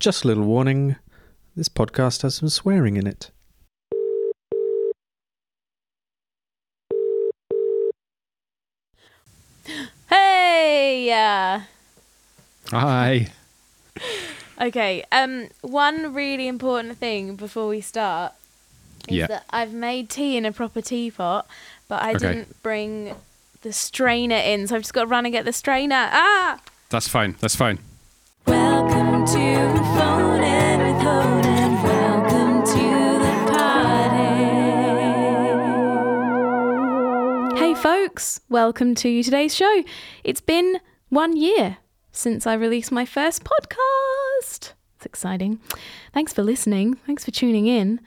Just a little warning this podcast has some swearing in it. Hey! Uh, Hi. okay, um, one really important thing before we start is Yeah. that I've made tea in a proper teapot, but I Okay. didn't bring the strainer in, so I've just got to run and get the strainer. Ah! That's fine. That's fine. Welcome Welcome to today's show. It's been one year since I released my first podcast. It's exciting. Thanks for listening. Thanks for tuning in.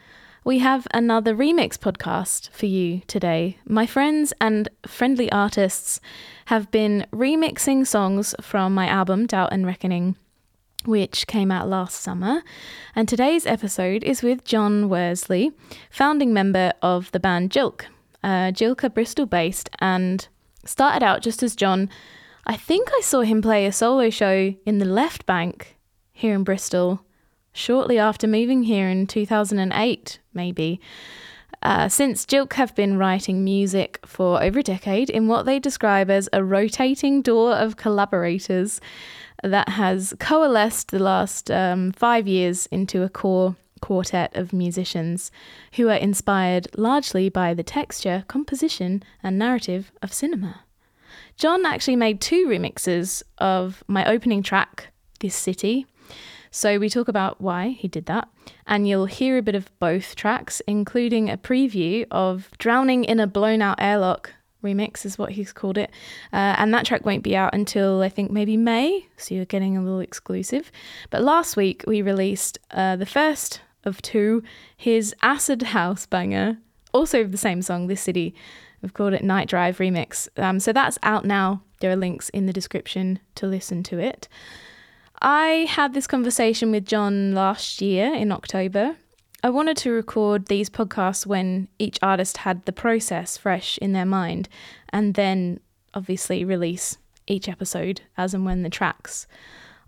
We have another remix podcast for you today. My friends and friendly artists have been remixing songs from my album Doubt and Reckoning which came out last summer. And today's episode is with John Worsley, founding member of the band Jilk. Uh, Jilk are Bristol based and started out just as John. I think I saw him play a solo show in the Left Bank here in Bristol shortly after moving here in 2008, maybe. Uh, since Jilk have been writing music for over a decade in what they describe as a rotating door of collaborators that has coalesced the last um, five years into a core quartet of musicians who are inspired largely by the texture, composition, and narrative of cinema. John actually made two remixes of my opening track, This City. So we talk about why he did that, and you'll hear a bit of both tracks, including a preview of Drowning in a Blown Out Airlock remix, is what he's called it. Uh, and that track won't be out until I think maybe May, so you're getting a little exclusive. But last week we released uh, the first of two, his Acid House banger, also the same song, This City. We've called it Night Drive Remix. Um, so that's out now. There are links in the description to listen to it. I had this conversation with John last year in October. I wanted to record these podcasts when each artist had the process fresh in their mind, and then obviously release each episode as and when the tracks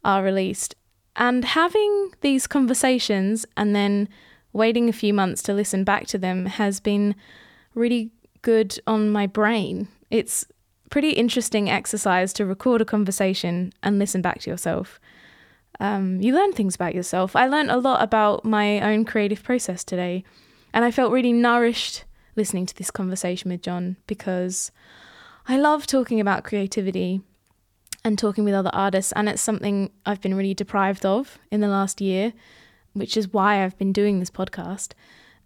are released. And having these conversations and then waiting a few months to listen back to them has been really good on my brain. It's pretty interesting exercise to record a conversation and listen back to yourself. Um, you learn things about yourself. I learned a lot about my own creative process today, and I felt really nourished listening to this conversation with John because I love talking about creativity and talking with other artists, and it's something I've been really deprived of in the last year, which is why I've been doing this podcast.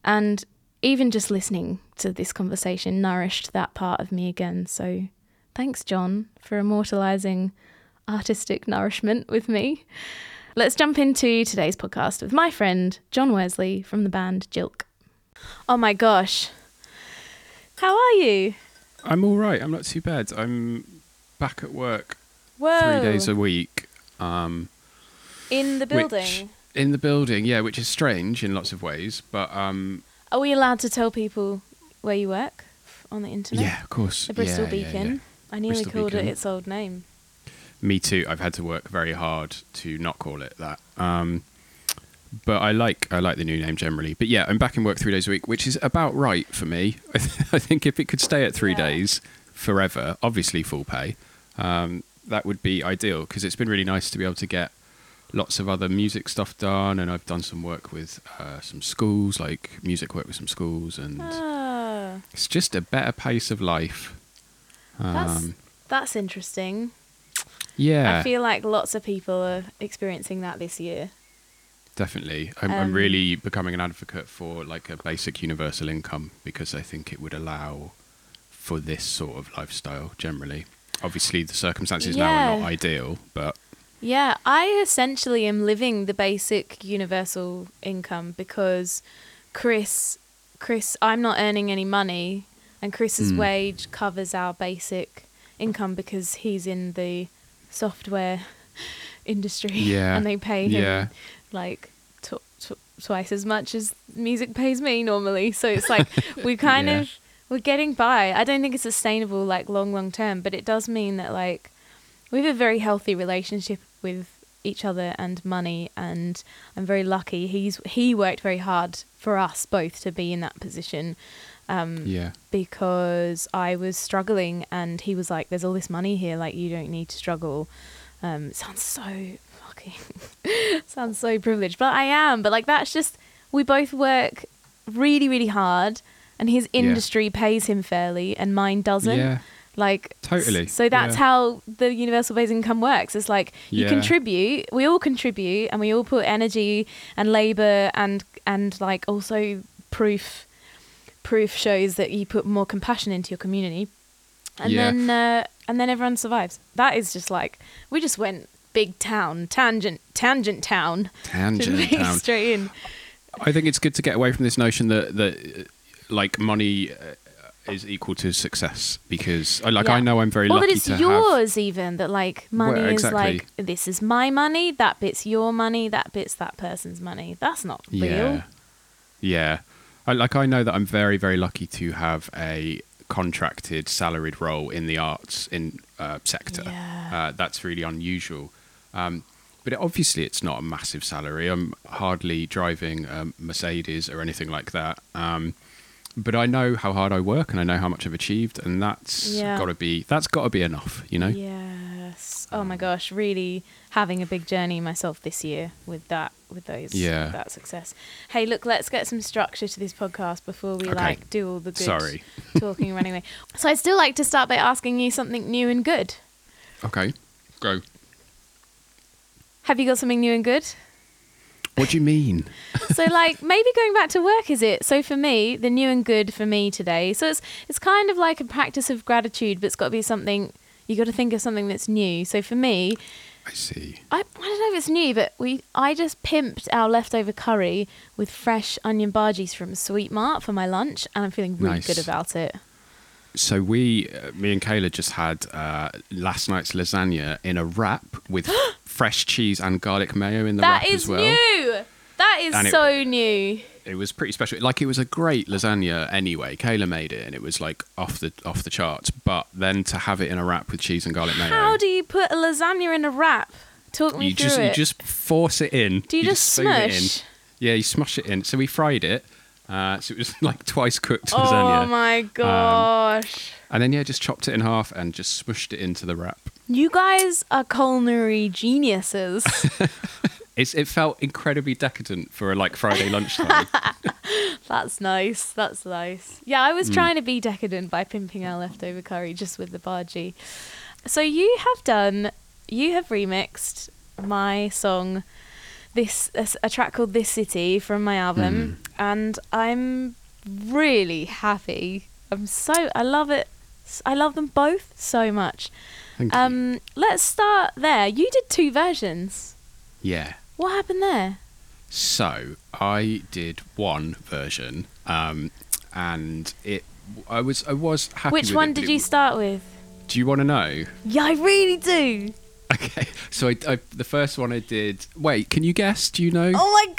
And even just listening to this conversation nourished that part of me again. So thanks, John, for immortalizing artistic nourishment with me. Let's jump into today's podcast with my friend John Wesley from the band Jilk. Oh my gosh. How are you? I'm all right. I'm not too bad. I'm back at work Whoa. three days a week. Um, in the which- building. in the building, yeah, which is strange in lots of ways, but um, Are we allowed to tell people where you work on the internet? yeah, of course. The Bristol yeah, yeah, Beacon. yeah. I nearly Bristol called Beacon. it its old name. Me too. I've had to work very hard to not call it that. Um, but I like I like the new name generally. But yeah, I'm back in work three days a week, which is about right for me. I, th- I think if it could stay at three Yeah. days forever, obviously full pay, um, that would be ideal because it's been really nice to be able to get lots of other music stuff done, and I've done some work with uh, some schools, like music work with some schools, and Ah, it's just a better pace of life. That's- Um, that's interesting. Yeah, I feel like lots of people are experiencing that this year. Definitely. I'm, I'm Um, really becoming an advocate for like a basic universal income because I think it would allow for this sort of lifestyle generally. Obviously, the circumstances now are not ideal, but Yeah, I essentially am living the basic universal income because Chris, Chris, I'm not earning any money, and Chris's Mm. wage covers our basic income because he's in the software industry. Yeah, and they pay him yeah. like tw- tw- twice as much as music pays me normally. So it's like we kind Yeah. of we're getting by. I don't think it's sustainable like long long term, but it does mean that like we have a very healthy relationship with each other and money and I'm very lucky he's he worked very hard for us both to be in that position um, Yeah. because I was struggling and he was like there's all this money here like you don't need to struggle um, sounds so fucking sounds so privileged but I am but like that's just we both work really really hard and his Yeah. industry pays him fairly and mine doesn't Yeah. like Totally, So that's yeah. how the universal basic income works. It's like you Yeah. contribute, we all contribute, and we all put energy and labor and and like also proof. Proof shows that you put more compassion into your community, and Yeah. then uh, and then everyone survives. That is just like we just went big town tangent tangent town Tangent town. straight in. I think it's good to get away from this notion that that uh, like money uh, is equal to success because uh, like Yeah. I know I'm very or lucky that it's to have yours even that like money Well, is like this is my money that bit's your money that bit's that person's money that's not real yeah yeah I, like I know that I'm very very lucky to have a contracted salaried role in the arts in uh, sector. Yeah. uh, that's really unusual. Um, but it, obviously it's not a massive salary. I'm hardly driving a Mercedes or anything like that. Um, but I know how hard I work and I know how much I've achieved and that's Yeah. got to be that's got to be enough you know yes oh my gosh really having a big journey myself this year with that with those Yeah. with that success hey look let's get some structure to this podcast before we Okay. like do all the good Sorry. talking running away so i'd still like to start by asking you something new and good okay go have you got something new and good what do you mean? So like maybe going back to work is it? So for me the new and good for me today. So it's it's kind of like a practice of gratitude but it's got to be something you got to think of something that's new. So for me I see. I, I don't know if it's new but we I just pimped our leftover curry with fresh onion bhajis from Sweet Mart for my lunch and I'm feeling really Nice. good about it So we, uh, me and Kayla, just had uh, last night's lasagna in a wrap with fresh cheese and garlic mayo in the that wrap as well. That is new that is it- so new It was pretty special. Like it was a great lasagna anyway. Kayla made it, and it was like off the off the charts. But then to have it in a wrap with cheese and garlic mayo, how do you put a lasagna in a wrap talk me you through just it you just force it in. do you, just spoon it in. smush Yeah, you smush it in. So we fried it. Uh, so it was like twice cooked oh lasagna. Oh my gosh And then yeah, just chopped it in half and just smushed it into the wrap. You guys are culinary geniuses. It's, it felt incredibly decadent for a like Friday lunchtime. That's nice. That's nice. Yeah, I was trying to be decadent by pimping our leftover curry just with the bhaji. So you have done, you have remixed my song, this a track called "This City" from my album, Hmm. and I'm really happy. I'm so I love it. I love them both so much. Um, let's start there. You did two versions. Yeah. What happened there? So I did one version, um, and it. I was I was happy. Which one it, did it- you start with? Do you want to know? Yeah, I really do. Okay. So I, I the first one I did. Wait, can you guess? Do you know? Oh my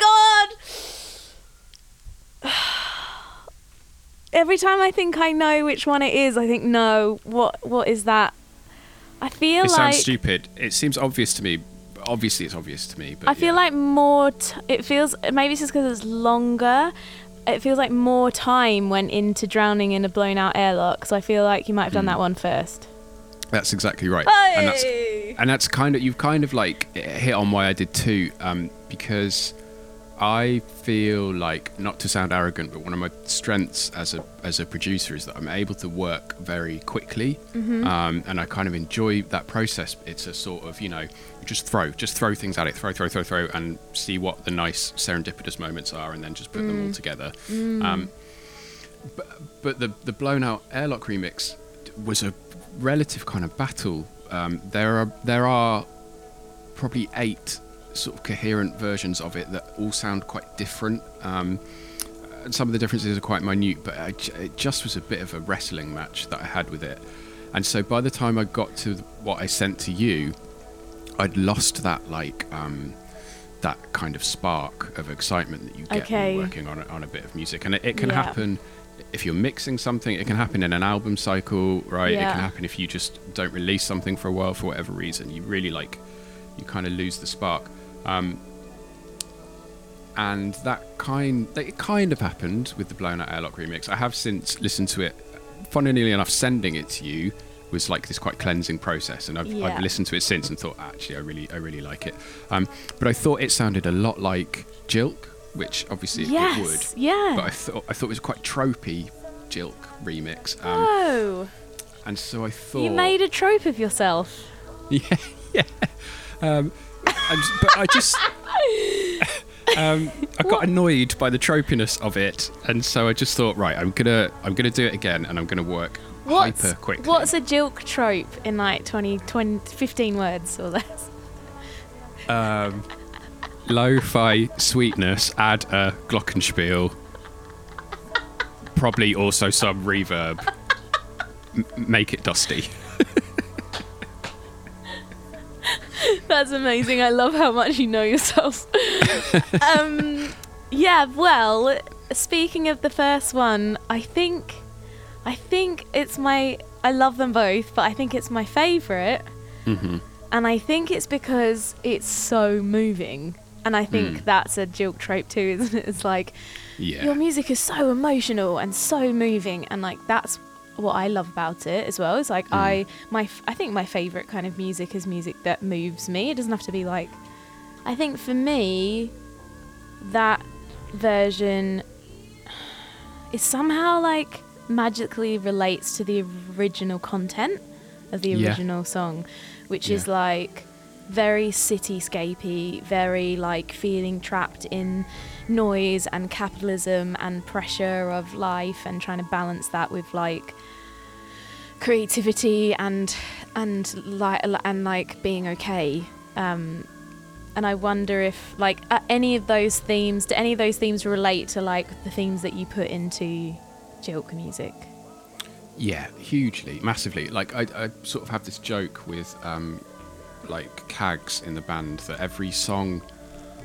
god! Every time I think I know which one it is, I think no. What what is that? I feel it like sounds stupid. It seems obvious to me. Obviously, it's obvious to me. But I feel yeah. like more. T- it feels maybe it's just because it's longer. It feels like more time went into drowning in a blown out airlock. So I feel like you might have done hmm. that one first. that's exactly right. And and that's kind of you've kind of like hit on why I did too, um, because I feel like not to sound arrogant, but one of my strengths as a as a producer is that I'm able to work very quickly, um, and I kind of enjoy that process. It's a sort of you know just throw, just throw things at it, throw, throw, throw, throw, and see what the nice serendipitous moments are, and then just put them all together. Um, but but the the blown out airlock remix was a relative kind of battle. Um, there are there are probably eight sort of coherent versions of it that all sound quite different. Um, and some of the differences are quite minute, but I it just was a bit of a wrestling match that I had with it. And so by the time I got to what I sent to you, I'd lost that like um, that kind of spark of excitement that you get Okay. you're working on a, on a bit of music, and it, it can Yeah. happen if you're mixing something. It can happen in an album cycle, right? It can happen if you just don't release something for a while for whatever reason. You really like you kind of lose the spark. Um, and that kind it kind of happened with the Blown Out Airlock remix. I have since listened to it. Funnily enough, sending it to you was like this quite cleansing process, and I've, Yeah. I've listened to it since and thought actually I really I really like it. Um, but I thought it sounded a lot like Jilk, which obviously it- yes. it would. Yeah. But I thought I thought it was quite tropey Jilk remix. Um, oh, and so I thought you made a trope of yourself. yeah, yeah. Um, and, but I just, um, I got annoyed by the tropiness of it, and so I just thought, right, I'm gonna, I'm gonna do it again, and I'm gonna work What's, hyper quickly. what's a jilk trope in like 20, 20, 15 words or less? um, lo-fi sweetness? Add a glockenspiel. Probably also some reverb. M- make it dusty. That's amazing. I love how much you know yourself. um, yeah, well, speaking of the first one, I think I think it's my I love them both, but I think it's my favorite. hmm And I think it's because it's so moving. And I think Mm. that's a Jilk trope too, isn't it? It's like Yeah. your music is so emotional and so moving and like that's what I love about it as well. It's like Mm. I my I think my favorite kind of music is music that moves me. It doesn't have to be like I think for me that version is somehow like magically relates to the original content of the Yeah. original song, which is like very cityscapey, very like feeling trapped in noise and capitalism and pressure of life and trying to balance that with like creativity and and like and like being okay. Um, and I wonder if like any of those themes, do any of those themes relate to like the themes that you put into Jilk music? Yeah, hugely, massively. Like I, I sort of have this joke with um, like Cags in the band that every song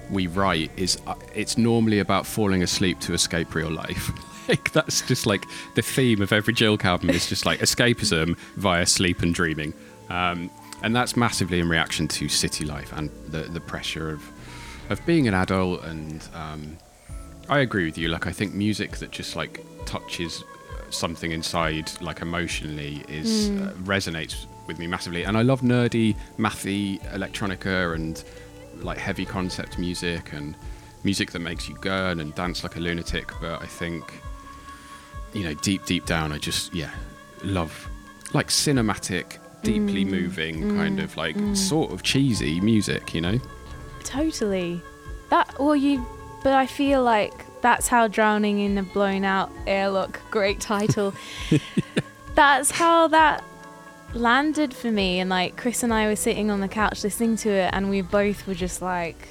we write is uh, it's normally about falling asleep to escape real life. like that's just like the theme of every Jilk album is just like escapism via sleep and dreaming, um, and that's massively in reaction to city life and the the pressure of of being an adult. And um, I agree with you. Like I think music that just like touches something inside, like emotionally, is uh, resonates with me massively. And I love nerdy, mathy electronica and like heavy concept music and music that makes you gurn and dance like a lunatic. But I think, you know, deep, deep down, I just yeah love like cinematic, deeply mm. moving, mm. kind of like mm. sort of cheesy music. You know. Totally. That well you but I feel like that's how Drowning in the Blown Out Airlock, great title. that's how that landed for me and like Chris and I were sitting on the couch listening to it and we both were just like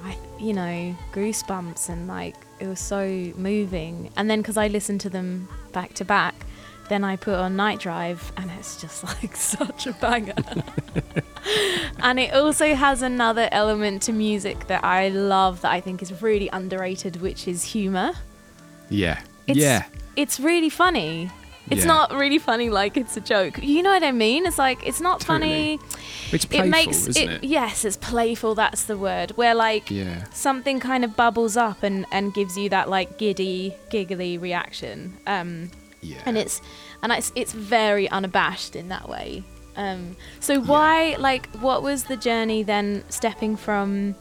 I you know, goosebumps and like it was so moving. And then cuz I listened to them back to back, then I put on Night Drive and it's just like such a banger. and it also has another element to music that I love that I think is really underrated, which is humor. Yeah. It's, yeah. It's really funny. It's Yeah. not really funny like it's a joke. You know what I mean? It's like it's not funny. It's playful, it makes isn't it? Yes, it's playful. That's the word. Where like Yeah. something kind of bubbles up and and gives you that like giddy, giggly reaction. Um, Yeah. and it's and it's it's very unabashed in that way. Um, so why like what was the journey then stepping from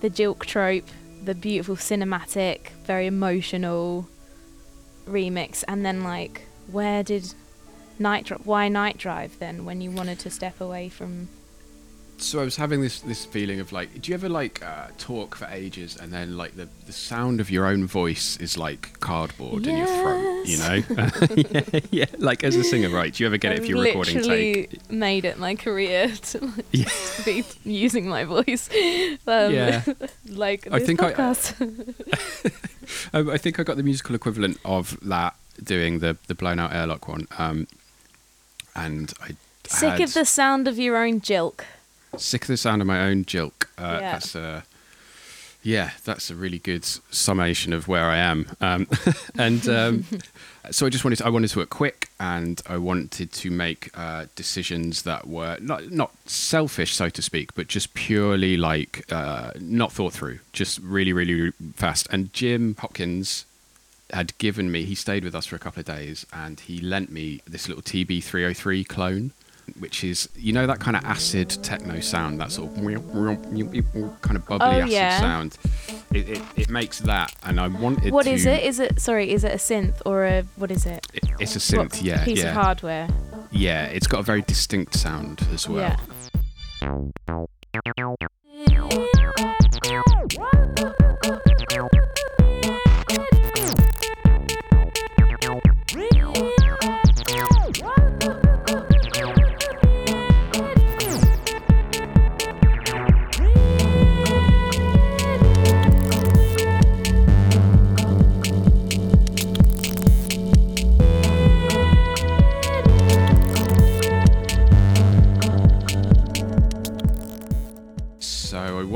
the Jilk trope, the beautiful cinematic, very emotional remix, and then like where did Night Drive? Why Night Drive then? When you wanted to step away from so I was having this this feeling of like, do you ever like uh, talk for ages and then like the the sound of your own voice is like cardboard in your throat, you know? yeah, yeah, like as a singer, right? Do you ever get it if you're recording literally take? made it my career to like, Yeah. be using my voice. Um, Yeah. like I think I- podcast. Um, I think I got the musical equivalent of that doing the the blown out airlock one, um, and I Sick of the sound of your own jilk. sick of the sound of my own jilk. Uh, Yeah. That's uh, Yeah, that's a really good summation of where I am. Um, and um, so I just wanted to, I wanted to work quick, and I wanted to make uh, decisions that were not not selfish, so to speak, but just purely like uh, not thought through, just really, really fast. And Jim Hopkins had given me, he stayed with us for a couple of days, and he lent me this little TB303 clone which is you know that kind of acid techno sound, that sort of kind of bubbly Oh, acid yeah. sound. It, it, it makes that, and I wanted What to. is it? Is it sorry? Is it a synth or a what is it? it- It's a synth, What yeah, Piece yeah, of hardware. yeah. It's got a very distinct sound as well. Yeah.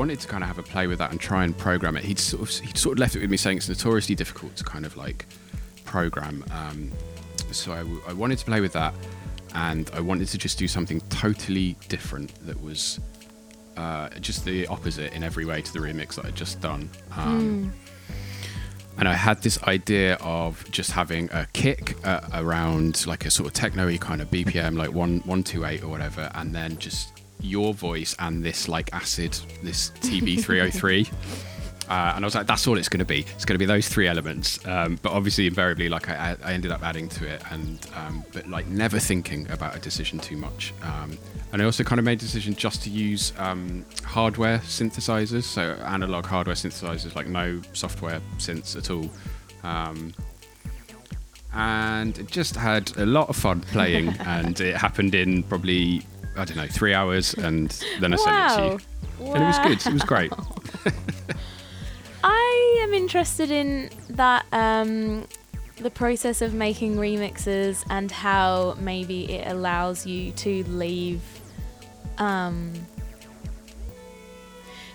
Wanted to kind of have a play with that and try and program it. He'd sort of he'd sort of left it with me saying it's notoriously difficult to kind of like program. Um, so I, w- I wanted to play with that, and I wanted to just do something totally different that was uh, just the opposite in every way to the remix that I'd just done. Um, And I had this idea of just having a kick uh, around like a sort of techno-y kind of BPM, like one one two eight or whatever, and then just your voice and this like acid, this TB three hundred three. Uh, and I was like, that's all it's going to be. It's going to be those three elements. Um, but obviously, invariably, like I, I ended up adding to it, and um, but like never thinking about a decision too much. Um, and I also kind of made a decision just to use um, hardware synthesizers, so analog hardware synthesizers, like no software synths at all. Um, and it just had a lot of fun playing, and it happened in probably I don't know three hours, and then I sent it to Wow. you, and it was good. It was great. I am interested in that um, the process of making remixes and how maybe it allows you to leave. Um,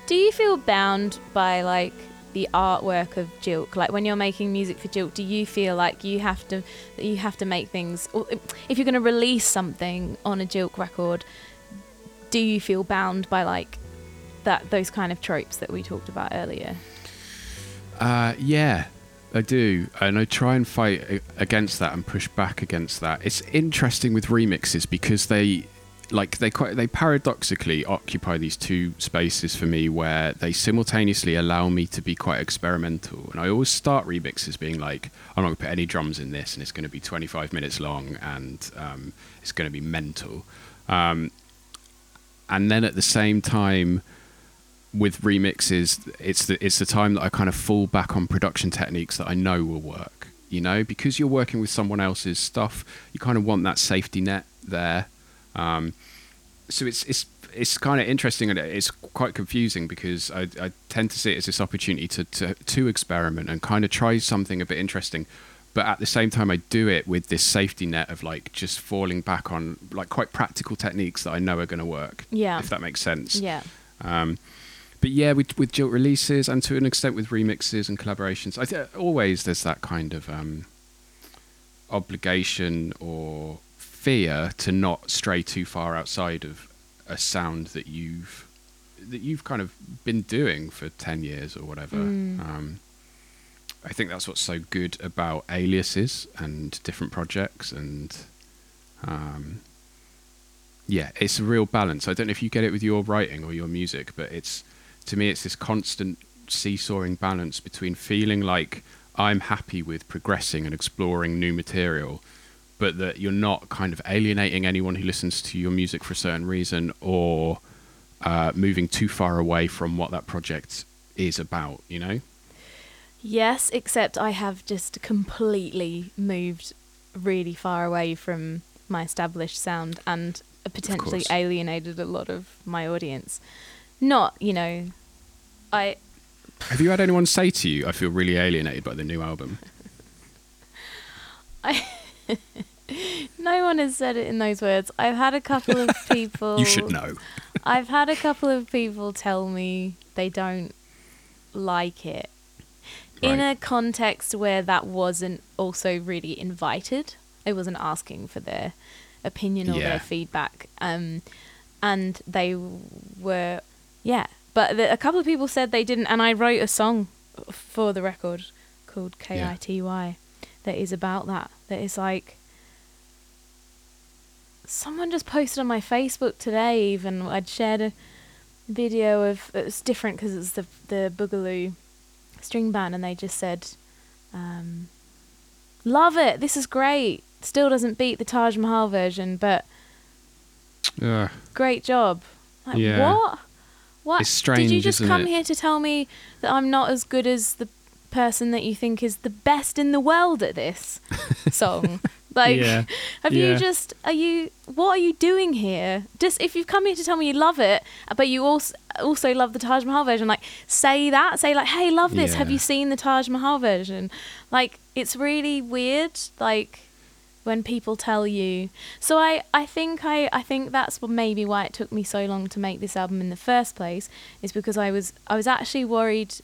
do you feel bound by like the artwork of Jilk? Like when you're making music for Jilk, do you feel like you have to you have to make things? If you're going to release something on a Jilk record, do you feel bound by like that those kind of tropes that we talked about earlier? Uh, yeah, I do, and I try and fight against that and push back against that. It's interesting with remixes because they, like, they quite they paradoxically occupy these two spaces for me where they simultaneously allow me to be quite experimental. And I always start remixes being like, I'm not going to put any drums in this, and it's going to be 25 minutes long, and um, it's going to be mental. Um, and then at the same time with remixes, it's the it's the time that I kind of fall back on production techniques that I know will work. You know, because you're working with someone else's stuff, you kind of want that safety net there. Um, so it's it's it's kind of interesting and it's quite confusing because I, I tend to see it as this opportunity to, to to experiment and kind of try something a bit interesting. But at the same time, I do it with this safety net of like just falling back on like quite practical techniques that I know are going to work. Yeah. if that makes sense. Yeah. Um, but yeah, with with Jilk releases and to an extent with remixes and collaborations, I think always there's that kind of um, obligation or fear to not stray too far outside of a sound that you've that you've kind of been doing for ten years or whatever. Mm. Um, I think that's what's so good about aliases and different projects and um, yeah, it's a real balance. I don't know if you get it with your writing or your music, but it's to me it's this constant seesawing balance between feeling like I'm happy with progressing and exploring new material, but that you're not kind of alienating anyone who listens to your music for a certain reason or uh, moving too far away from what that project is about, you know? Yes, except I have just completely moved really far away from my established sound and potentially alienated a lot of my audience. Not, you know, I Have you had anyone say to you, I feel really alienated by the new album? no one has said it in those words. I've had a couple of people You should know. I've had a couple of people tell me they don't like it in a context where that wasn't also really invited. I wasn't asking for their opinion or Yeah. their feedback. Um, and they were, yeah. But the, a couple of people said they didn't, and I wrote a song for the record called Yeah. KITY that is about that. That is like. Someone just posted on my Facebook today, even I'd shared a video of it was different because it's the the Boogaloo string band, and they just said, um, "Love it, this is great. Still doesn't beat the Taj Mahal version, but Ugh. great job." Like Yeah. what? What? It's Did you just come it? here to tell me that I'm not as good as the person that you think is the best in the world at this song? Like, Yeah. have you just are you what are you doing here? Just if you've come here to tell me you love it, uh, but you also also love the Taj Mahal version, like say that, say like, hey, love this. Have you seen the Taj Mahal version? Like, it's really weird. Like when people tell you. So I I think I I think that's what maybe why it took me so long to make this album in the first place is because I was I was actually worried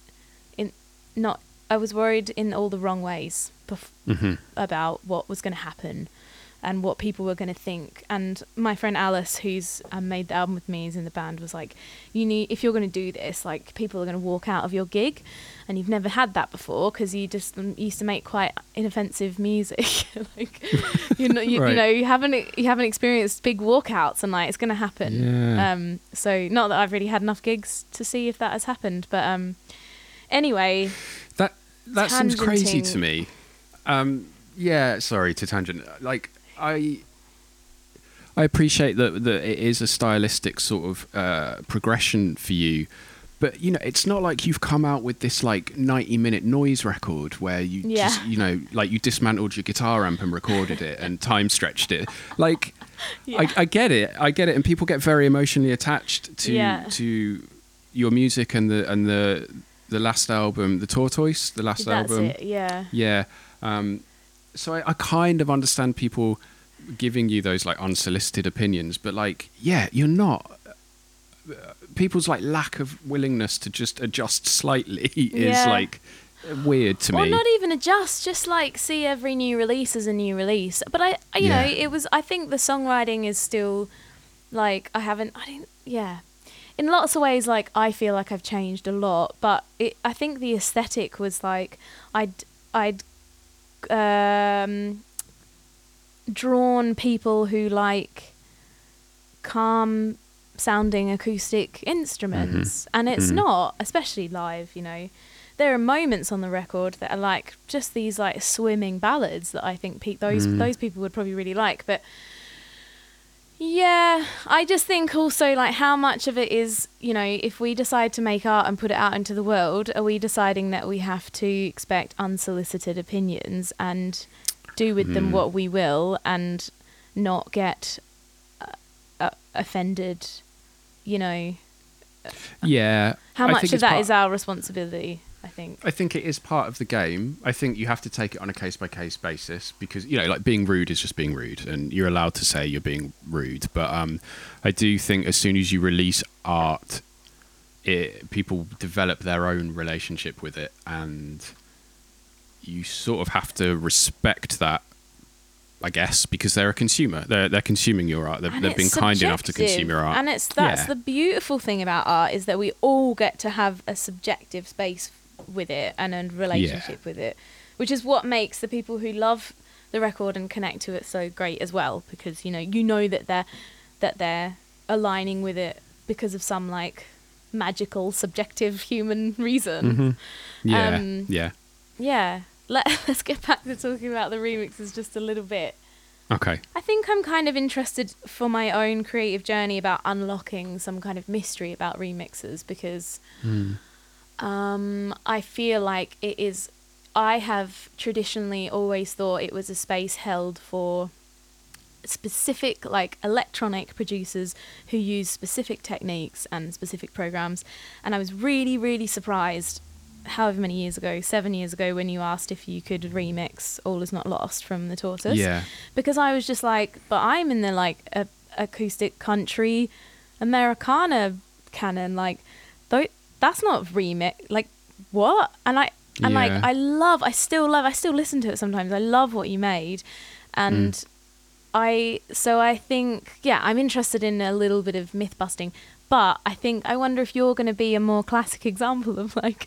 in not I was worried in all the wrong ways bef- Mhm. about what was going to happen and what people were going to think. And my friend Alice, who's um, made the album with me, is in the band, was like, "You need if you're going to do this, like people are going to walk out of your gig, and you've never had that before because you just um, used to make quite inoffensive music. like you know, you, Right. you know, you haven't you haven't experienced big walkouts, and like it's going to happen. Yeah. Um, so not that I've really had enough gigs to see if that has happened, but um, anyway, That seems crazy to me. Um, yeah, sorry to tangent. Like I, I appreciate that that it is a stylistic sort of uh, progression for you, but you know it's not like you've come out with this like ninety minute noise record where you Yeah. just you know like you dismantled your guitar amp and recorded it and time stretched it. Like Yeah. I, I get it, I get it, and people get very emotionally attached to Yeah. to your music and the and the the last album, the Tortoise, the last that's album. it. Yeah. Yeah. Um, so I, I kind of understand people giving you those like unsolicited opinions, but like, yeah, you're not. uh, People's like lack of willingness to just adjust slightly is Yeah. like weird to Or me. not even adjust, just like see every new release as a new release. But I, I- you know, it was. I think the songwriting is still, like, I haven't. I didn't. Yeah, in lots of ways, like I feel like I've changed a lot. But it, I think the aesthetic was like I'd, I'd, um, drawn people who like calm sounding acoustic instruments and it's Mhm. not especially live you know there are moments on the record that are like just these like swimming ballads that I think pe- those Mm. those people would probably really like but yeah I just think also like how much of it is you know if we decide to make art and put it out into the world are we deciding that we have to expect unsolicited opinions and do with them Mm. what we will and not get uh, uh, offended you know yeah. how much of that part- is our responsibility i think I think it is part of the game. I think you have to take it on a case by case basis because you know, like being rude is just being rude, and you're allowed to say you're being rude. But um, I do think as soon as you release art, it people develop their own relationship with it, and you sort of have to respect that. I guess because they're a consumer, they're they're consuming your art. They've, they've been kind enough to consume your art. And it's that's Yeah. the beautiful thing about art is that we all get to have a subjective space with it and a relationship with it, which is what makes the people who love the record and connect to it so great as well. Because you know you know that they're that they're aligning with it because of some like magical subjective human reason. Mhm. Yeah, Um, yeah. Yeah. Let, let's get back to talking about the remixes just a little bit. Okay. I think I'm kind of interested for my own creative journey about unlocking some kind of mystery about remixes because um, I feel like it is. I have traditionally always thought it was a space held for specific, like electronic producers who use specific techniques and specific programs. And I was really, really surprised, however many years ago, seven years ago, when you asked if you could remix "All Is Not Lost" from the Tortoise Yeah. because I was just like, but I'm in the like a, acoustic country Americana canon. Like, that's not remix. Like what? And I and like I love, I still love, I still listen to it sometimes. I love what you made, and Mm. I so I think yeah, I'm interested in a little bit of myth busting. But I think I wonder if you're going to be a more classic example of like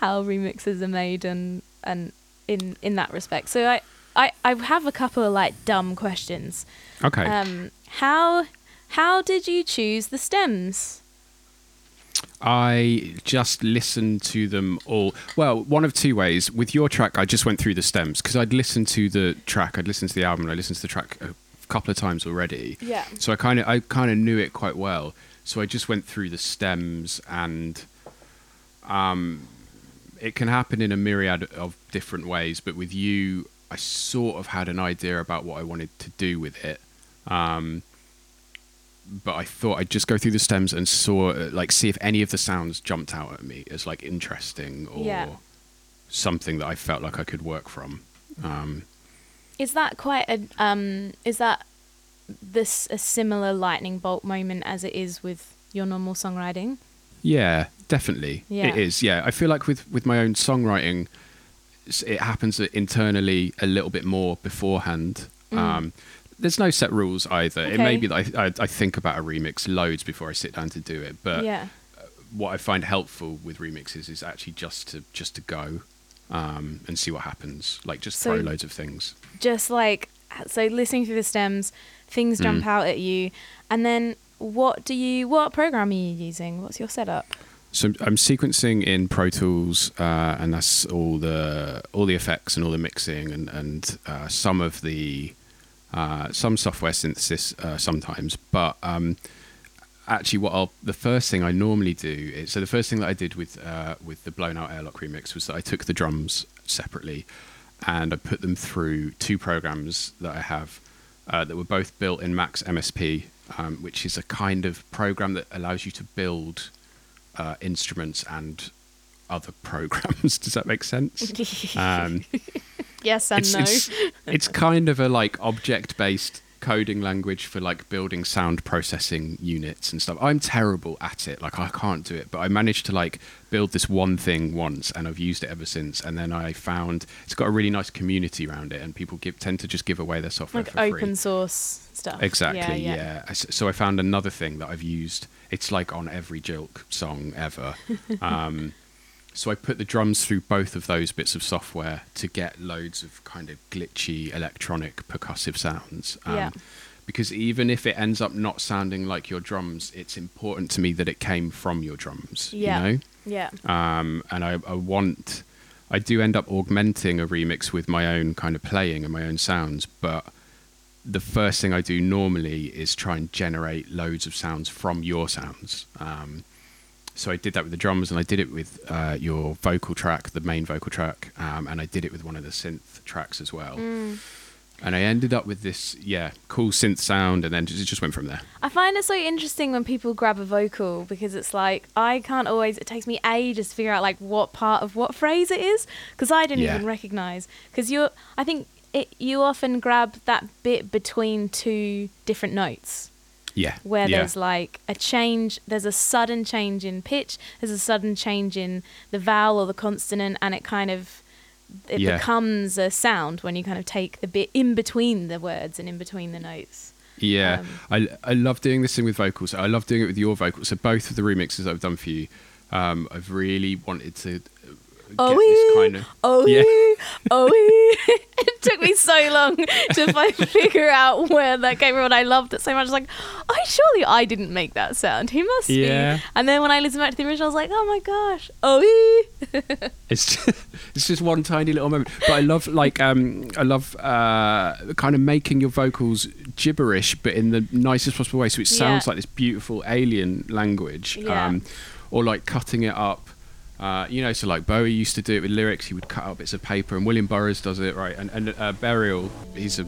how remixes are made and and in in that respect. So I I, I have a couple of like dumb questions. Okay. Um, how how did you choose the stems? I just listened to them all. Well, one of two ways. With your track, I just went through the stems because I'd listened to the track, I'd listened to the album, and I listened to the track a couple of times already. Yeah. So I kind of, I kind of knew it quite well. So I just went through the stems, and um, it can happen in a myriad of different ways. But with you, I sort of had an idea about what I wanted to do with it. Um, but I thought I'd just go through the stems and saw uh, like see if any of the sounds jumped out at me as like interesting or Yeah. something that I felt like I could work from. Um, Is that quite a um? Is that this a similar lightning bolt moment as it is with your normal songwriting? yeah, definitely, Yeah. it is. Yeah, I feel like with with my own songwriting, it happens internally a little bit more beforehand. Um, there's no set rules either. It may Mm. Be that I, I, I think about a remix loads before I sit down to do it, but yeah. what I find helpful with remixes is actually just to just to go um, and see what happens. Like just So- throw loads of things. Just like so, listening through the stems, things jump Mm. out at you, and then what do you? What program are you using? What's your setup? So I'm sequencing in Pro Tools, uh, and that's all the all the effects and all the mixing and and uh, some of the uh, some software synthesis uh, sometimes. But um, actually, what I'll the first thing I normally do is so the first thing that I did with uh, with the Blown Out Airlock remix was that I took the drums separately and I put them through two programs that I have uh, that were both built in Max MSP, um, which is a kind of program that allows you to build uh, instruments and other programs. Does that make sense? Um, yes and it's, no. it's it's kind of a like object based coding language for like building sound processing units and stuff. I'm terrible at it. Like I can't do it, but I managed to like build this one thing once and I've used it ever since. And then I found it's got a really nice community around it and people give tend to just give away their software like for open free. source stuff. Exactly, Yeah. yeah. yeah. So I found another thing that I've used. It's like on every Jilk song ever. um, so I put the drums through both of those bits of software to get loads of kind of glitchy electronic percussive sounds. Um, Yeah. Because even if it ends up not sounding like your drums, it's important to me that it came from your drums. Yeah. You know? Yeah. um, and I, I want I do end up augmenting a remix with my own kind of playing and my own sounds, but the first thing I do normally is try and generate loads of sounds from your sounds. Um, so I did that with the drums, and I did it with uh, your vocal track, the main vocal track, um, and I did it with one of the synth tracks as well. Mm. And I ended up with this, yeah, cool synth sound, and then it just went from there. I find it so interesting when people grab a vocal because it's like I can't always. It takes me ages to figure out like what part of what phrase it is because I didn't Yeah. even recognize. Because you're, I think it, you often grab that bit between two different notes Yeah, where yeah. there's like a change. There's a sudden change in pitch. There's a sudden change in the vowel or the consonant, and it kind of it Yeah. becomes a sound when you kind of take the bit in between the words and in between the notes. Yeah, Um, I I love doing this thing with vocals. I love doing it with your vocals. So both of the remixes I've done for you, um, I've really wanted to uh, get Oh, this kind of Oh Yeah. oh It took me so long to fi- figure out where that came from, and I loved it so much. I was like, oh, surely I didn't make that sound. He must Yeah. be. And then when I listened back to the original, I was like, oh my gosh, oh it's just, it's just one tiny little moment. But I love like um I love uh kind of making your vocals gibberish, but in the nicest possible way, so it sounds Yeah. like this beautiful alien language. Yeah. Um, or like cutting it up. Uh, you know, so like Bowie used to do it with lyrics. He would cut up bits of paper, and William Burroughs does it right. And, and uh, Burial, he's a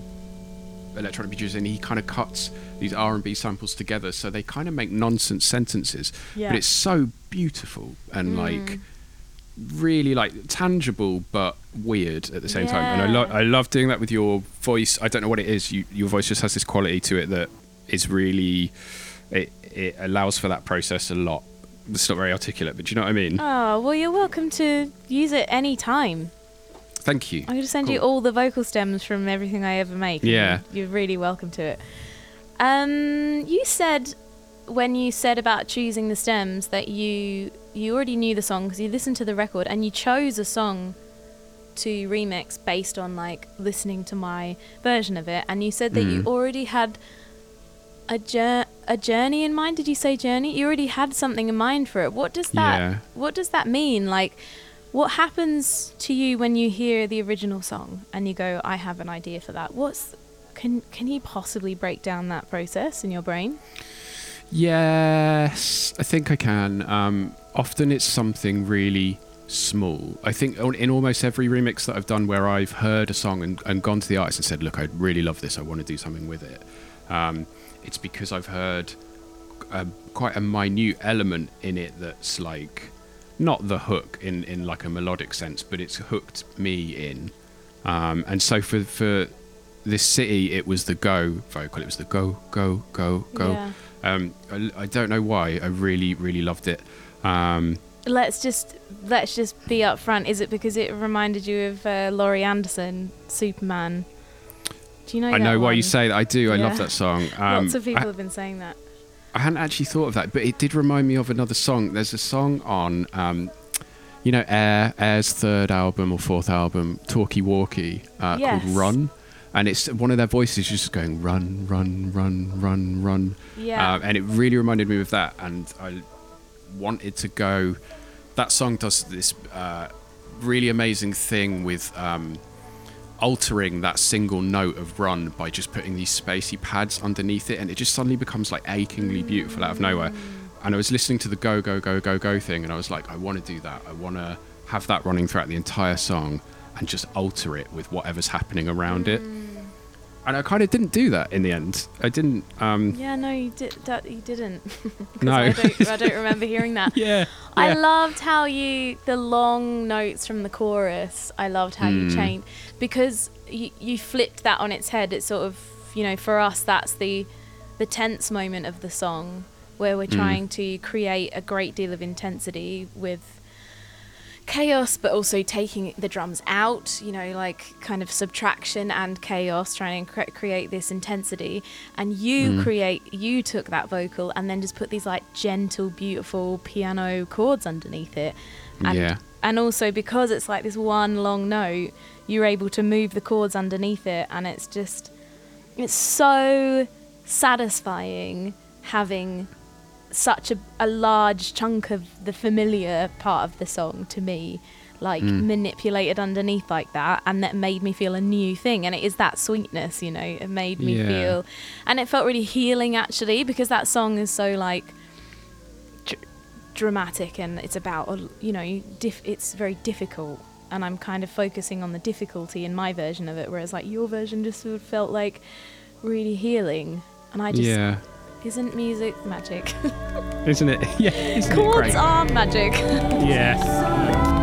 electronic producer, and he kind of cuts these R and B samples together, so they kind of make nonsense sentences. Yeah. But it's so beautiful and like really like tangible but weird at the same time. And I love I love doing that with your voice. I don't know what it is. You, your voice just has this quality to it that is really it it allows for that process a lot it's not very articulate, but do you know what I mean? Oh, well, you're welcome to use it any time. Thank you. I'm going to send you all the vocal stems from everything I ever make. Yeah. You're really welcome to it. Um, you said when you said about choosing the stems that you you already knew the song because you listened to the record and you chose a song to remix based on like listening to my version of it and you said that you Mm. already had a jour- a journey in mind? Did you say journey? You already had something in mind for it. What does that Yeah. what does that mean? Like what happens to you when you hear the original song and you go i have an idea for that what's can can you possibly break down that process in your brain? Yes, I think I can. Um, often it's something really small. I think in almost every remix that I've done where I've heard a song and, and gone to the artist and said, look, I really love this, I want to do something with it, um, it's because I've heard a, quite a minute element in it that's like not the hook in, in like a melodic sense, but it's hooked me in. Um, and so for, for this city, it was the go vocal. It was the go, go, go, go. Yeah. Um, I, I don't know why. I really, really loved it. Um, let's just let's just be upfront is it because it reminded you of uh, laurie anderson superman do you know I know why you say that. I do. I Yeah. love that song. Um, lots of people I, have been saying that I hadn't actually thought of that, but it did remind me of another song. There's a song on, um, you know, Air, Air's third album or fourth album, Talkie Walkie, uh, Yes. called Run. And it's one of their voices just going run, run, run, run, run. yeah Um, and it really reminded me of that. And I wanted to go. That song does this uh, really amazing thing with um, altering that single note of run by just putting these spacey pads underneath it. And it just suddenly becomes like achingly beautiful out of nowhere. And I was listening to the go, go, go, go, go thing. And I was like, I want to do that. I want to have that running throughout the entire song and just alter it with whatever's happening around it. And I kind of didn't do that in the end. I didn't. Um, yeah no you did that you didn't No. I don't, I don't remember hearing that yeah. I loved how you the long notes from the chorus. I loved how you Mm. changed because you, you flipped that on its head. It's sort of you know for us that's the the tense moment of the song where we're Mm. trying to create a great deal of intensity with chaos but also taking the drums out you know like kind of subtraction and chaos trying to cre- create this intensity and you Mm. create you took that vocal and then just put these like gentle beautiful piano chords underneath it and Yeah. and also because it's like this one long note you're able to move the chords underneath it and it's just it's so satisfying having such a, a large chunk of the familiar part of the song to me like Mm. manipulated underneath like that and that made me feel a new thing and it is that sweetness you know it made me Yeah. feel and it felt really healing actually because that song is so like dr- dramatic and it's about a- you know diff- it's very difficult and i'm kind of focusing on the difficulty in my version of it whereas like your version just sort of felt like really healing and i just yeah. Isn't music magic Isn't it? Yeah. Isn't chords it are magic yeah.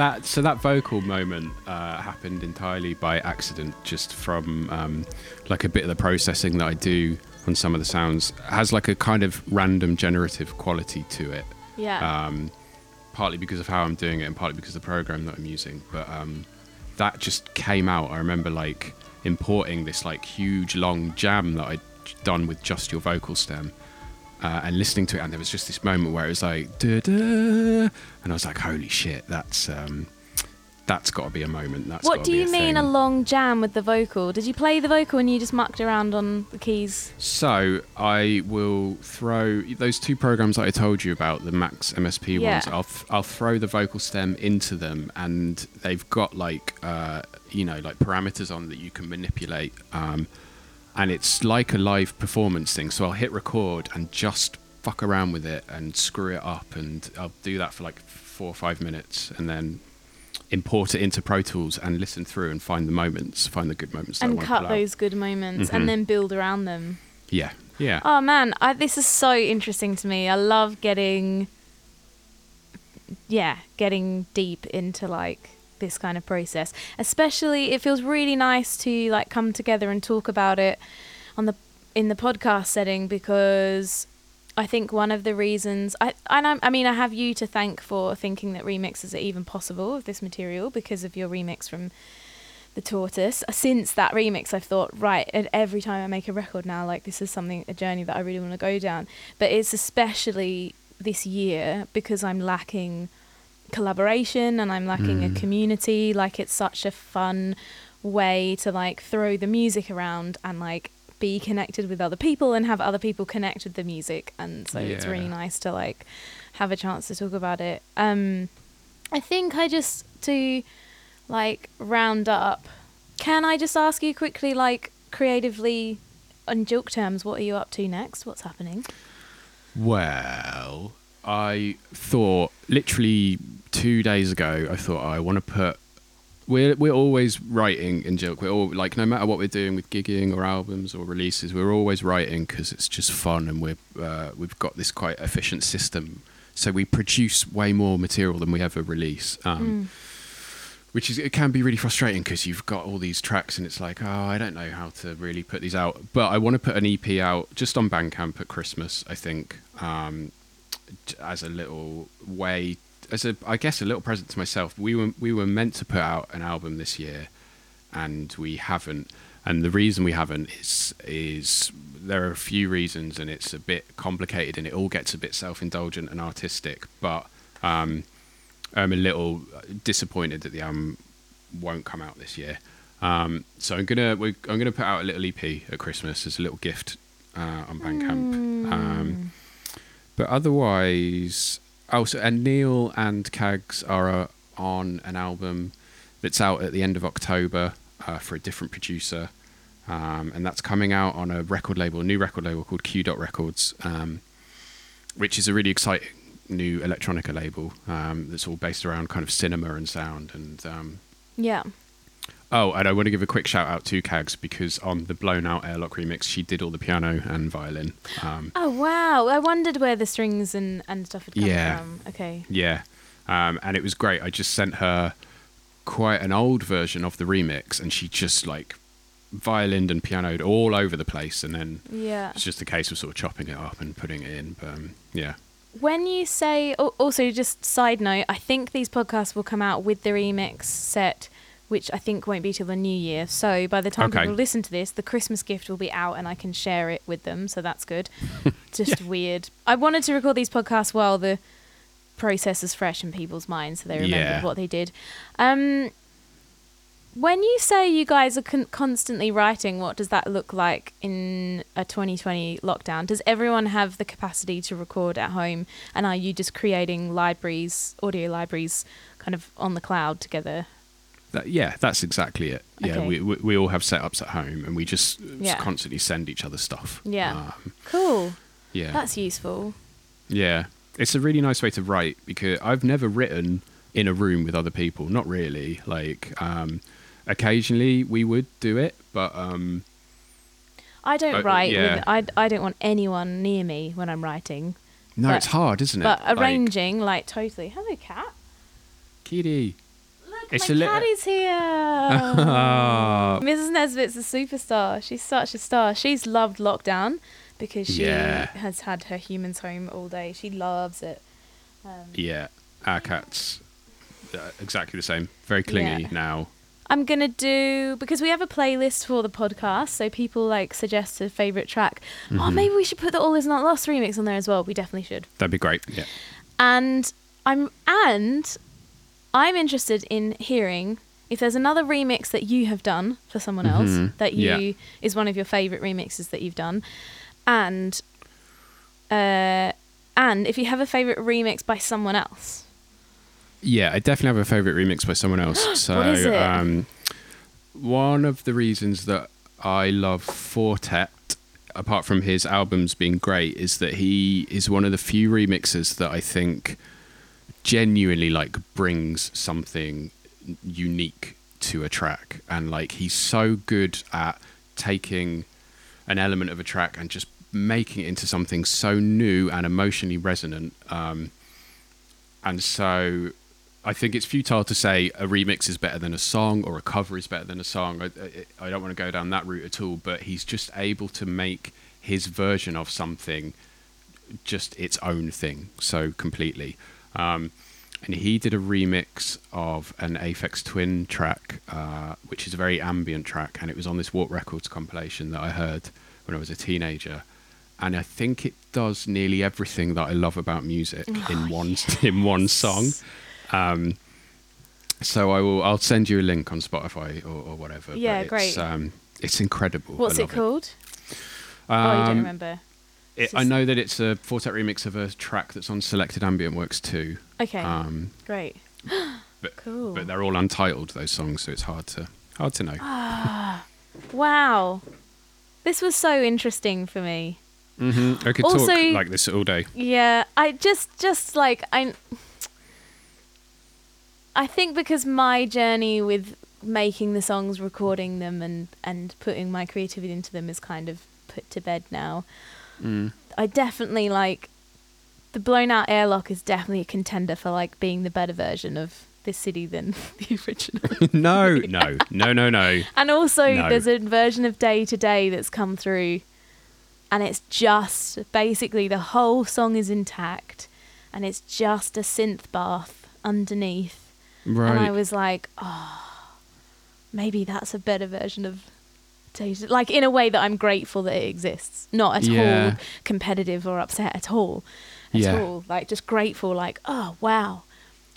That so that vocal moment uh, happened entirely by accident, just from um, like a bit of the processing that I do on some of the sounds has like a kind of random generative quality to it. yeah um, partly because of how I'm doing it and partly because of the program that I'm using. But um, that just came out. I remember like importing this like huge long jam that I'd done with just your vocal stem uh, and listening to it, and there was just this moment where it was like, "Duh, duh," and I was like, holy shit, that's um, that's got to be a moment. That's what do you a mean a long jam with the vocal? Did you play the vocal and you just mucked around on the keys? So I will throw those two programs that I told you about, the Max MSP Yeah. ones. I'll th- I'll throw the vocal stem into them, and they've got like uh, you know like parameters on that you can manipulate, um, and it's like a live performance thing. So I'll hit record and just fuck around with it and screw it up, and I'll do that for like four or five minutes, and then import it into Pro Tools and listen through and find the moments, find the good moments. and cut those good moments Mhm. and then build around them. Yeah, yeah. Oh man, I, this is so interesting to me. I love getting, yeah, getting deep into like this kind of process. Especially, it feels really nice to like come together and talk about it on the in the podcast setting because I think one of the reasons I and I, I mean I have you to thank for thinking that remixes are even possible of this material because of your remix from the tortoise since that remix i've thought right and every time i make a record now like this is something a journey that i really want to go down but it's especially this year because i'm lacking collaboration and i'm lacking a community like it's such a fun way to like throw the music around and like be connected with other people and have other people connect with the music. And so it's really nice to like have a chance to talk about it. Um i think i just to like round up can i just ask you quickly like creatively on Jilk terms what are you up to next? What's happening? Well, I thought literally two days ago. I thought I want to put. We're we're always writing in Jilk. We're all like no matter what we're doing with gigging or albums or releases, we're always writing because it's just fun and we're uh, we've got this quite efficient system. So we produce way more material than we ever release. Um, which is it can be really frustrating because you've got all these tracks and it's like oh I don't know how to really put these out but I want to put an EP out just on Bandcamp at Christmas I think um, as a little way as a I guess a little present to myself we were we were meant to put out an album this year and we haven't and the reason we haven't is is there are a few reasons and it's a bit complicated and it all gets a bit self-indulgent and artistic but um, I'm a little disappointed that the album won't come out this year. Um, so I'm gonna we're, I'm gonna put out a little EP at Christmas as a little gift uh, on Bandcamp. Um, but otherwise, also and Neil and Kags are uh, on an album that's out at the end of October uh, for a different producer, um, and that's coming out on a record label, a new record label called Q Dot Records, um, which is a really exciting new electronica label um, that's all based around kind of cinema and sound and um, yeah oh and i want to give a quick shout out to kags because on the blown out airlock remix she did all the piano and violin um, oh wow. I wondered where the strings and and stuff had come Yeah. from. Okay. Yeah. Um, and it was great. I just sent her quite an old version of the remix and she just like violined and pianoed all over the place and then yeah. it's just a case of sort of chopping it up and putting it in but um, yeah. When you say also just side note i think these podcasts will come out with the remix set which i think won't be till the new year so by the time Okay. people listen to this the christmas gift will be out and i can share it with them so that's good just weird i wanted to record these podcasts while the process is fresh in people's minds so they remembered Yeah. what they did um when you say you guys are con- constantly writing, what does that look like in a 2020 lockdown? Does everyone have the capacity to record at home? And are you just creating libraries, audio libraries, kind of on the cloud together? That, yeah, that's exactly it. Yeah, Okay. we, we we all have setups at home, and we just Yeah. constantly send each other stuff. Yeah. um, Cool. yeah, That's useful. yeah. It's a really nice way to write because I've never written in a room with other people. Not really. Like, um, occasionally we would do it, but um, I don't Uh, write. yeah. With, I, I don't want anyone near me when I'm writing. no, But- it's hard, isn't it? But Like, arranging, like, totally. Hello, cat. Kitty. It's my a li- cat is here. Mrs. Nesbitt's a superstar. She's such a star. She's loved lockdown because she Yeah. has had her humans home all day. She loves it. Um, Yeah, our cats uh, exactly the same. Very clingy Yeah. now. I'm gonna do because we have a playlist for the podcast, so people like suggest a favorite track. Mm-hmm. Oh, maybe we should put the All Is Not Lost remix on there as well. We definitely should. That'd be great. Yeah. And I'm and I'm interested in hearing if there's another remix that you have done for someone else Mhm. that you Yeah. is one of your favorite remixes that you've done, and uh, and if you have a favorite remix by someone else. Yeah, I definitely have a favorite remix by someone else. So, What is it? Um, one of the reasons that I love Four Tet, apart from his albums being great, is that he is one of the few remixers that I think genuinely like brings something unique to a track, and like he's so good at taking an element of a track and just making it into something so new and emotionally resonant. Um, and so I think it's futile to say a remix is better than a song or a cover is better than a song. I, I, I don't want to go down that route at all, but he's just able to make his version of something just its own thing so completely. Um, and he did a remix of an Aphex Twin track, uh, which is a very ambient track, and it was on this Warp Records compilation that I heard when I was a teenager. And I think it does nearly everything that I love about music in one in one song. Um, so I will. I'll send you a link on Spotify or, or whatever. Yeah, but great. It's, um, it's incredible. What's it called? oh, you don't Um, remember. It- I know that it's a Four Tet remix of a track that's on Selected Ambient Works too. Okay, Um, great. but Cool. but they're all untitled those songs, so it's hard to hard to know. Ah. Wow, this was so interesting for me. hmm I could Also- talk like this all day. Yeah, I just just like I I think because my journey with making the songs, recording them and and putting my creativity into them is kind of put to bed now. Mm. I definitely like the blown out airlock is definitely a contender for like being the better version of this city than the original. no, no, no, no, no. And also, No. there's a version of Day to Day that's come through, and it's just basically the whole song is intact, and it's just a synth bath underneath. Right. And I was like, oh, maybe that's a better version of To Like, in a way that I'm grateful that it exists. Not at Yeah. all competitive or upset at all. At Yeah. all. Like, just grateful, like, oh, wow.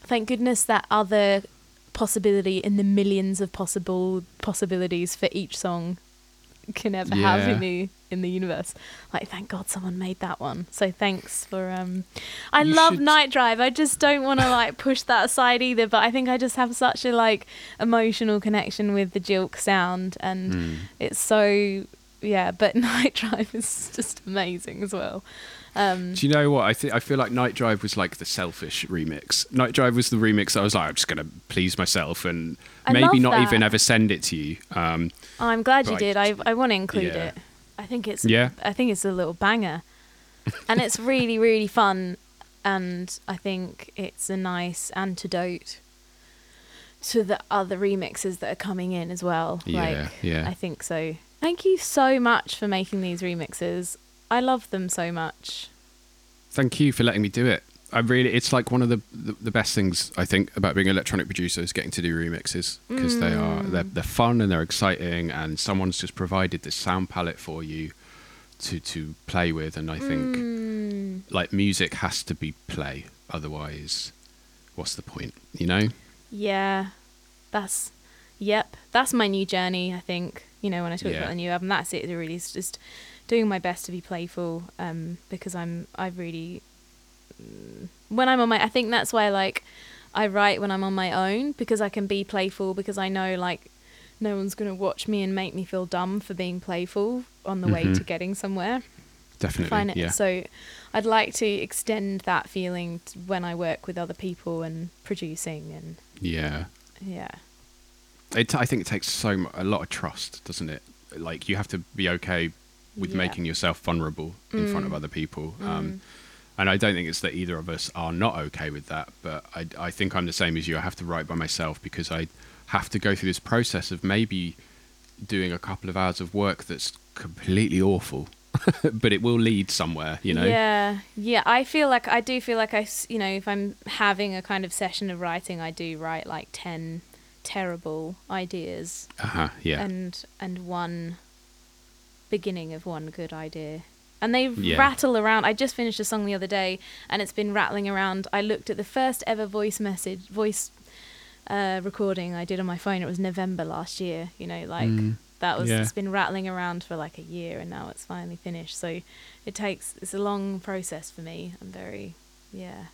Thank goodness that other possibility in the millions of possible possibilities for each song can ever have in the in the universe. Like thank God someone made that one. So thanks for um I You love should- Night Drive. I just don't want to like push that aside either, but I think I just have such a like emotional connection with the Jilk sound and Mm. it's so yeah, but Night Drive is just amazing as well. Um Do you know what? I think I feel like Night Drive was like the selfish remix. Night Drive was the remix. I was like, I'm just gonna please myself and I maybe not that. even ever send it to you. Um, I'm glad you Right. did. I I want to include Yeah. it. I think it's Yeah. I think it's a little banger, and it's really really fun, and I think it's a nice antidote to the other remixes that are coming in as well. Yeah, like, yeah. I think so. Thank you so much for making these remixes. I love them so much. thank you for letting me do it. I really, it's like one of the, the the best things I think about being an electronic producer is getting to do remixes because they are Mm. they're, they're fun and they're exciting and someone's just provided this sound palette for you to to play with and I think Mm, like music has to be play otherwise what's the point you know yeah, that's yep. That's my new journey. I think you know when I talk Yeah. about the new album, that's it. it. Really, is just doing my best to be playful um, because I'm I really mm, when I'm on my I think that's why like I write when I'm on my own because I can be playful because I know like no one's gonna watch me and make me feel dumb for being playful on the way Mhm. to getting somewhere. definitely yeah So I'd like to extend that feeling when I work with other people and producing and yeah yeah. it, I think it takes so a lot of trust doesn't it like you have to be okay with Yeah. making yourself vulnerable in front of Mm. other people Mm. um, and I don't think it's that either of us are not okay with that, but I, I think I'm the same as you. I have to write by myself because I have to go through this process of maybe doing a couple of hours of work that's completely awful, but it will lead somewhere, you know? Yeah, yeah. I feel like I do feel like I, you know, if I'm having a kind of session of writing, I do write like ten terrible ideas Uh-huh, yeah. and and one beginning of one good idea. and they Yeah. rattle around. I just finished a song the other day, and it's been rattling around. I looked at the first ever voice message, voice uh, recording I did on my phone. It was November last year. You know, like Mm, that was yeah. it's been rattling around for like a year, and now it's finally finished. So it takes it's a long process for me. I'm very yeah.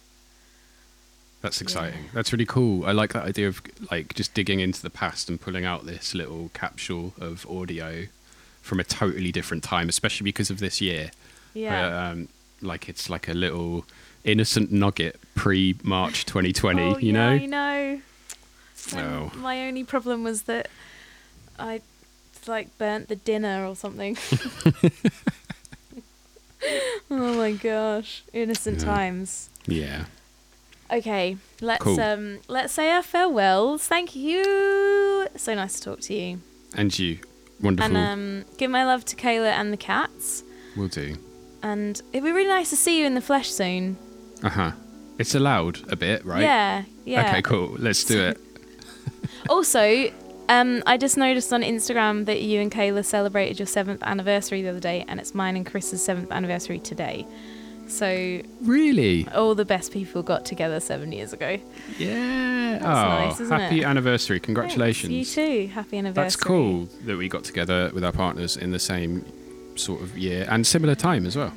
That's exciting. Yeah. That's really cool. I like that idea of like just digging into the past and pulling out this little capsule of audio from a totally different time, especially because of this year. Yeah. Um, like it's like a little innocent nugget pre March 2020, oh, you yeah, know? I know. Oh. My only problem was that I like burnt the dinner or something. oh my gosh, innocent Yeah. times. Yeah. Okay, let's Cool. um let's say our farewells. Thank you. So nice to talk to you. And you. Wonderful. And um give my love to Kayla and the cats. We'll do. And it'd be really nice to see you in the flesh soon. Uh huh. It's allowed a bit, right? Yeah, yeah. Okay, cool. Let's do it. Also, um, I just noticed on Instagram that you and Kayla celebrated your seventh anniversary the other day, and it's mine and Chris's seventh anniversary today. So Really? all the best people got together seven years ago. Yeah. That's oh, nice, isn't happy it? anniversary. Congratulations. Thanks. You too. Happy anniversary. That's cool that we got together with our partners in the same sort of year and similar time as well.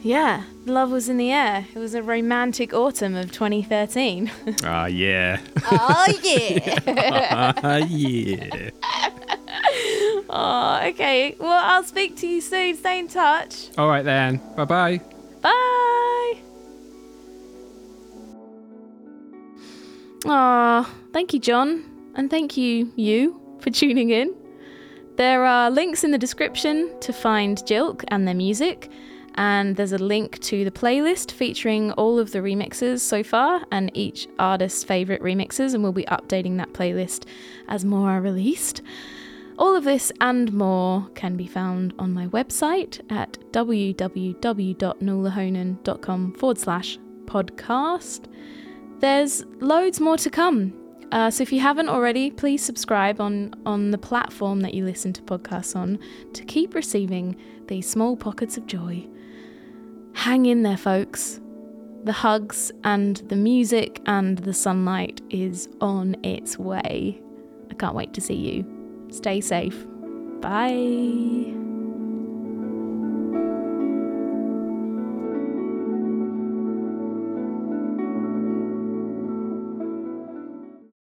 Yeah, love was in the air. It was a romantic autumn of 2013. Ah, yeah. oh yeah. Ah, yeah. oh, okay. Well, I'll speak to you soon. Stay in touch. All right then. Bye bye. Bye. Aw, thank you, John. And thank you, you, for tuning in. There are links in the description to find Jilk and their music, and there's a link to the playlist featuring all of the remixes so far and each artist's favourite remixes, and we'll be updating that playlist as more are released. All of this and more can be found on my website at www.nulahonan.com forward slash podcast. There's loads more to come. Uh, so if you haven't already, please subscribe on, on the platform that you listen to podcasts on to keep receiving these small pockets of joy. Hang in there, folks. The hugs and the music and the sunlight is on its way. I can't wait to see you. Stay safe. Bye.